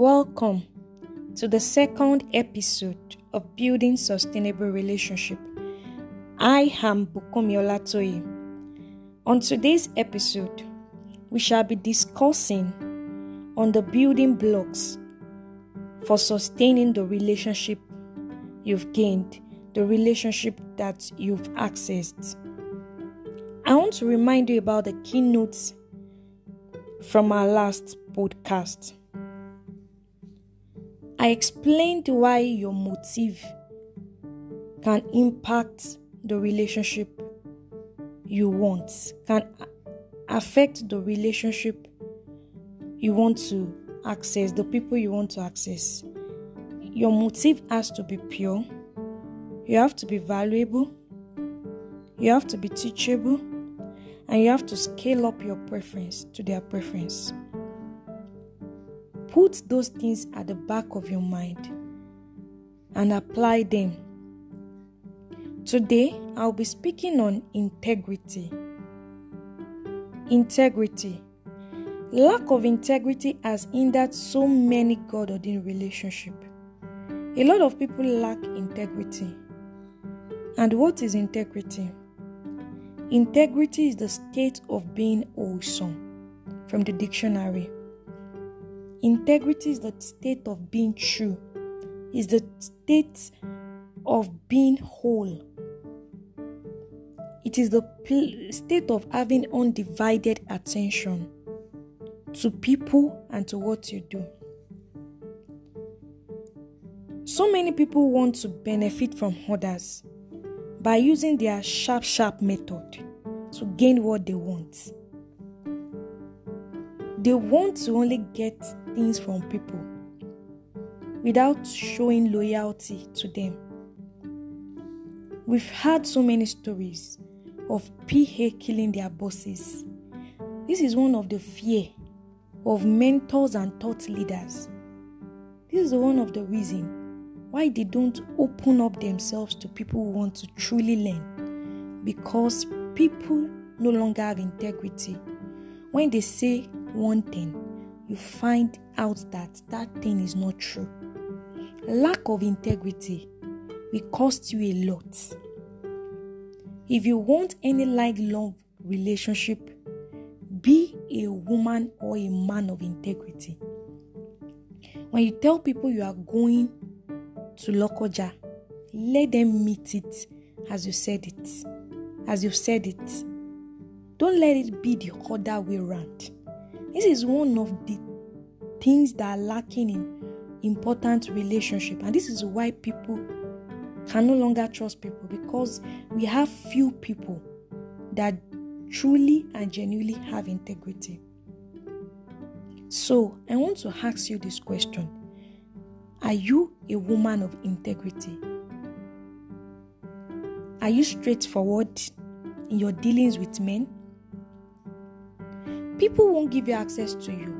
Welcome to the second episode of Building Sustainable Relationship. I am Bukomi Olatoye. On today's episode, we shall be discussing on the building blocks for sustaining the relationship you've gained, the relationship that you've accessed. I want to remind you about the keynotes from our last podcast. I explained why your motive can impact the relationship you want, can affect the relationship you want to access, the people you want to access. Your motive has to be pure, you have to be valuable, you have to be teachable, and you have to scale up your preference to their preference. Put those things at the back of your mind and apply them. Today, I'll be speaking on integrity. Integrity. Lack of integrity has hindered so many God ordained relationships. A lot of people lack integrity. And what is integrity? Integrity is the state of being wholesome from the dictionary. Integrity is the state of being true, is the state of being whole. It is the pl- state of having undivided attention to people and to what you do. So many people want to benefit from others by using their sharp, sharp method to gain what they want. They want to only get things from people without showing loyalty to them. We've had so many stories of PA killing their bosses. This is one of the fear of mentors and thought leaders. This is one of the reasons why they don't open up themselves to people who want to truly learn because people no longer have integrity. When they say one thing, you find out that that thing is not true. Lack of integrity will cost you a lot. If you want any lifelong relationship, be a woman or a man of integrity. When you tell people you are going to Lokoja, let them meet it as you said it. As you've said it. Don't let it be the other way around. This is one of the things that are lacking in important relationship, and this is why people can no longer trust people because we have few people that truly and genuinely have integrity. So, I want to ask you this question Are you a woman of integrity? Are you straightforward in your dealings with men? People won't give you access to you.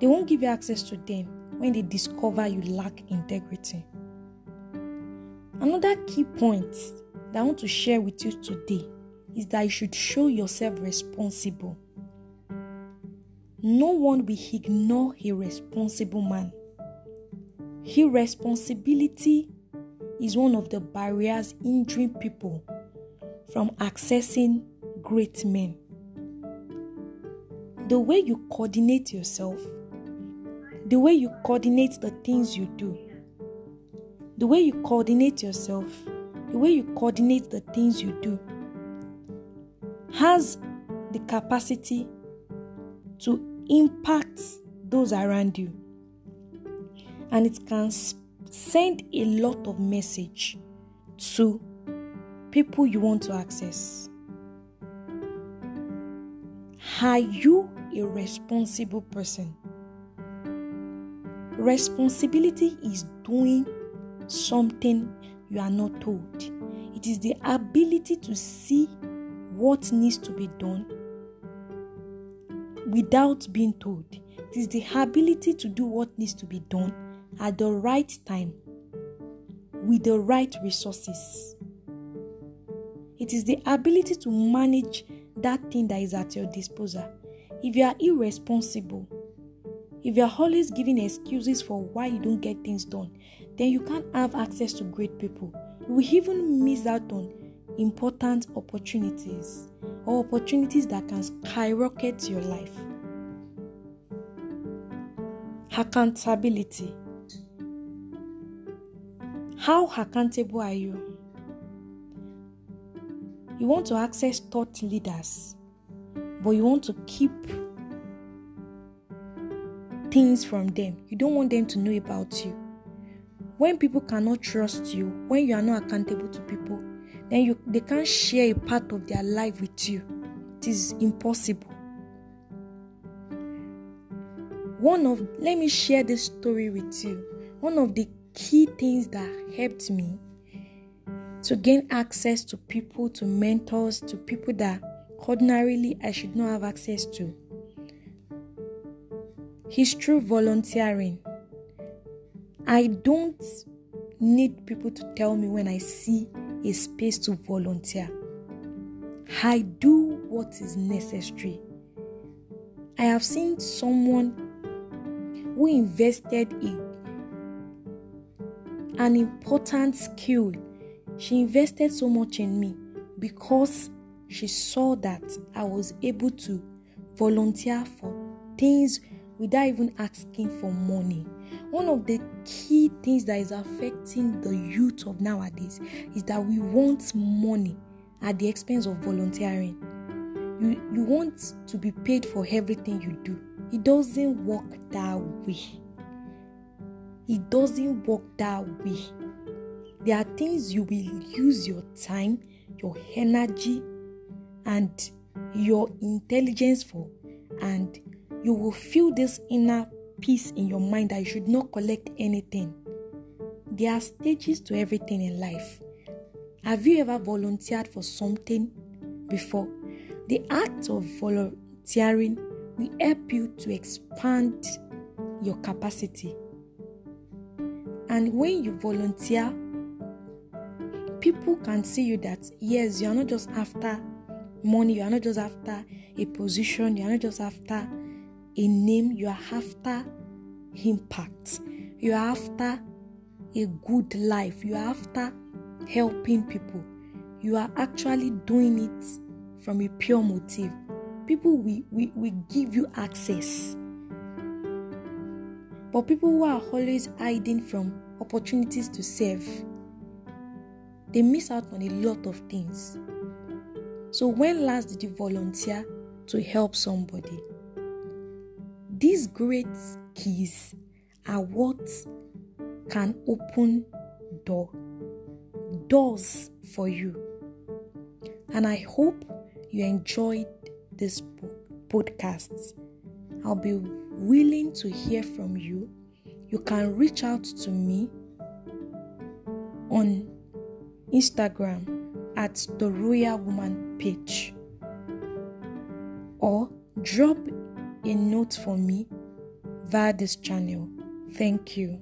They won't give you access to them when they discover you lack integrity. Another key point that I want to share with you today is that you should show yourself responsible. No one will ignore a responsible man. Irresponsibility is one of the barriers hindering people from accessing great men. The way you coordinate yourself, the way you coordinate the things you do, the way you coordinate yourself, the way you coordinate the things you do has the capacity to impact those around you. And it can send a lot of message to people you want to access. Are you a responsible person responsibility is doing something you are not told it is the ability to see what needs to be done without being told. It is the ability to do what needs to be done at the right time with the right resources. It is the ability to manage that thing that is at your disposal. If you are irresponsible, If you're always giving excuses for why you don't get things done, then you can't have access to great people. You will even miss out on important opportunities or opportunities that can skyrocket your life. Accountability. How accountable are you? You want to access thought leaders, but you want to keep things from them. You don't want them to know about you. When people cannot trust you, when you are not accountable to people, then you they can't share a part of their life with you. It is impossible. One of let me share this story with you. One of the key things that helped me to gain access to people, to mentors, to people that ordinarily I should not have access to is through volunteering. I don't need people to tell me when I see a space to volunteer. I do what is necessary. I have seen someone who invested in an important skill. She invested so much in me because she saw that I was able to volunteer for things without even asking for money. One of the key things that is affecting the youth of nowadays is that we want money at the expense of volunteering. You, you want to be paid for everything you do. It doesn't work that way. It doesn't work that way. There are things you will use your time, your energy, and your intelligence for, and you will feel this inner peace in your mind that you should not collect anything. There are stages to everything in life. Have you ever volunteered for something before? The act of volunteering will help you to expand your capacity. And when you volunteer, people can see you that yes, you are not just after money, you are not just after a position, you are not just after a name, you are after impact. You are after a good life. You are after helping people. You are actually doing it from a pure motive. People will, will, will give you access. But people who are always hiding from opportunities to serve, they miss out on a lot of things. So, when last did you volunteer to help somebody? These great keys are what can open door doors for you. And I hope you enjoyed this podcast. I'll be willing to hear from you. You can reach out to me on Instagram at the Royal Woman page or drop a note for me via this channel. Thank you.